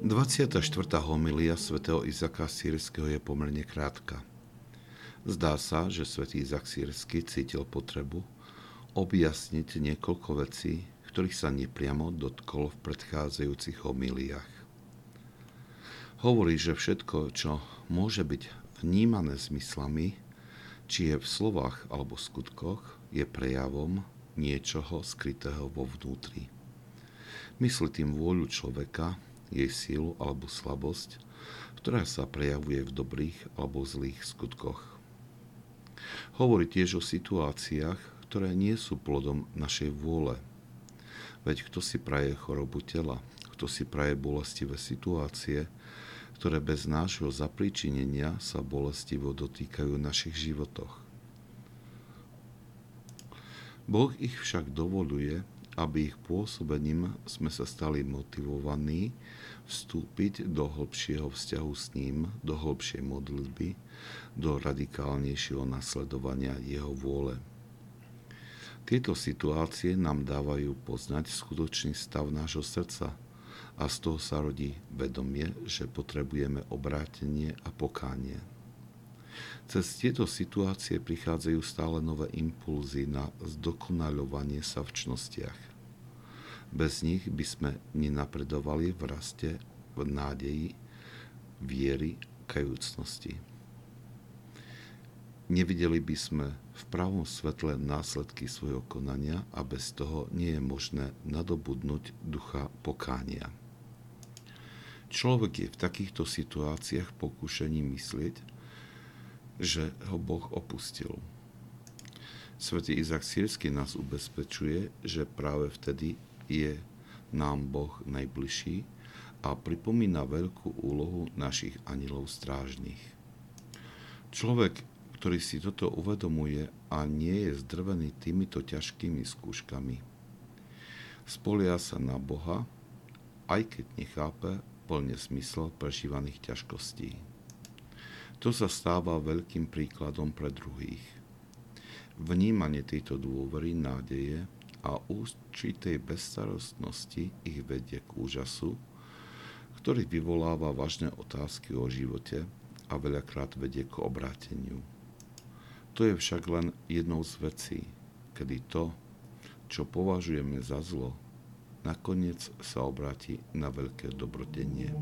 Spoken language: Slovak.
24. homilia svätého Izaka Sírskeho je pomerne krátka. Zdá sa, že svätý Izak Sírsky cítil potrebu objasniť niekoľko vecí, ktorých sa nepriamo dotkol v predchádzajúcich homiliách. Hovorí, že všetko, čo môže byť vnímané zmyslami, či je v slovách alebo skutkoch, je prejavom niečoho skrytého vo vnútri. Myslí tým vôľu človeka, jej sílu alebo slabosť, ktorá sa prejavuje v dobrých alebo zlých skutkoch. Hovorí tiež o situáciách, ktoré nie sú plodom našej vôle. Veď kto si praje chorobu tela, kto si praje bolestivé situácie, ktoré bez nášho zapríčinenia sa bolestivo dotýkajú našich životoch. Boh ich však dovoluje, aby ich pôsobením sme sa stali motivovaní vstúpiť do hĺbšieho vzťahu s ním, do hĺbšej modlitby, do radikálnejšieho nasledovania jeho vôle. Tieto situácie nám dávajú poznať skutočný stav nášho srdca a z toho sa rodí vedomie, že potrebujeme obrátenie a pokánie. Cez tieto situácie prichádzajú stále nové impulzy na zdokonaľovanie sa v čnostiach. Bez nich by sme nenapredovali v raste, v nádeji, viery, kajúcnosti. Nevideli by sme v pravom svetle následky svojho konania a bez toho nie je možné nadobudnúť ducha pokánia. Človek je v takýchto situáciách pokúšení myslieť, že ho Boh opustil. Svetý Izak Sírsky nás ubezpečuje, že práve vtedy je nám Boh najbližší a pripomína veľkú úlohu našich anilov strážnych. Človek, ktorý si toto uvedomuje a nie je zdrvený týmito ťažkými skúškami, spolia sa na Boha, aj keď nechápe plne smysl prežívaných ťažkostí. To sa stáva veľkým príkladom pre druhých. Vnímanie tejto dôvery, nádeje a určitej bezstarostnosti ich vedie k úžasu, ktorý vyvoláva vážne otázky o živote a veľakrát vedie k obráteniu. To je však len jednou z vecí, kedy to, čo považujeme za zlo, nakoniec sa obráti na veľké dobrodenie.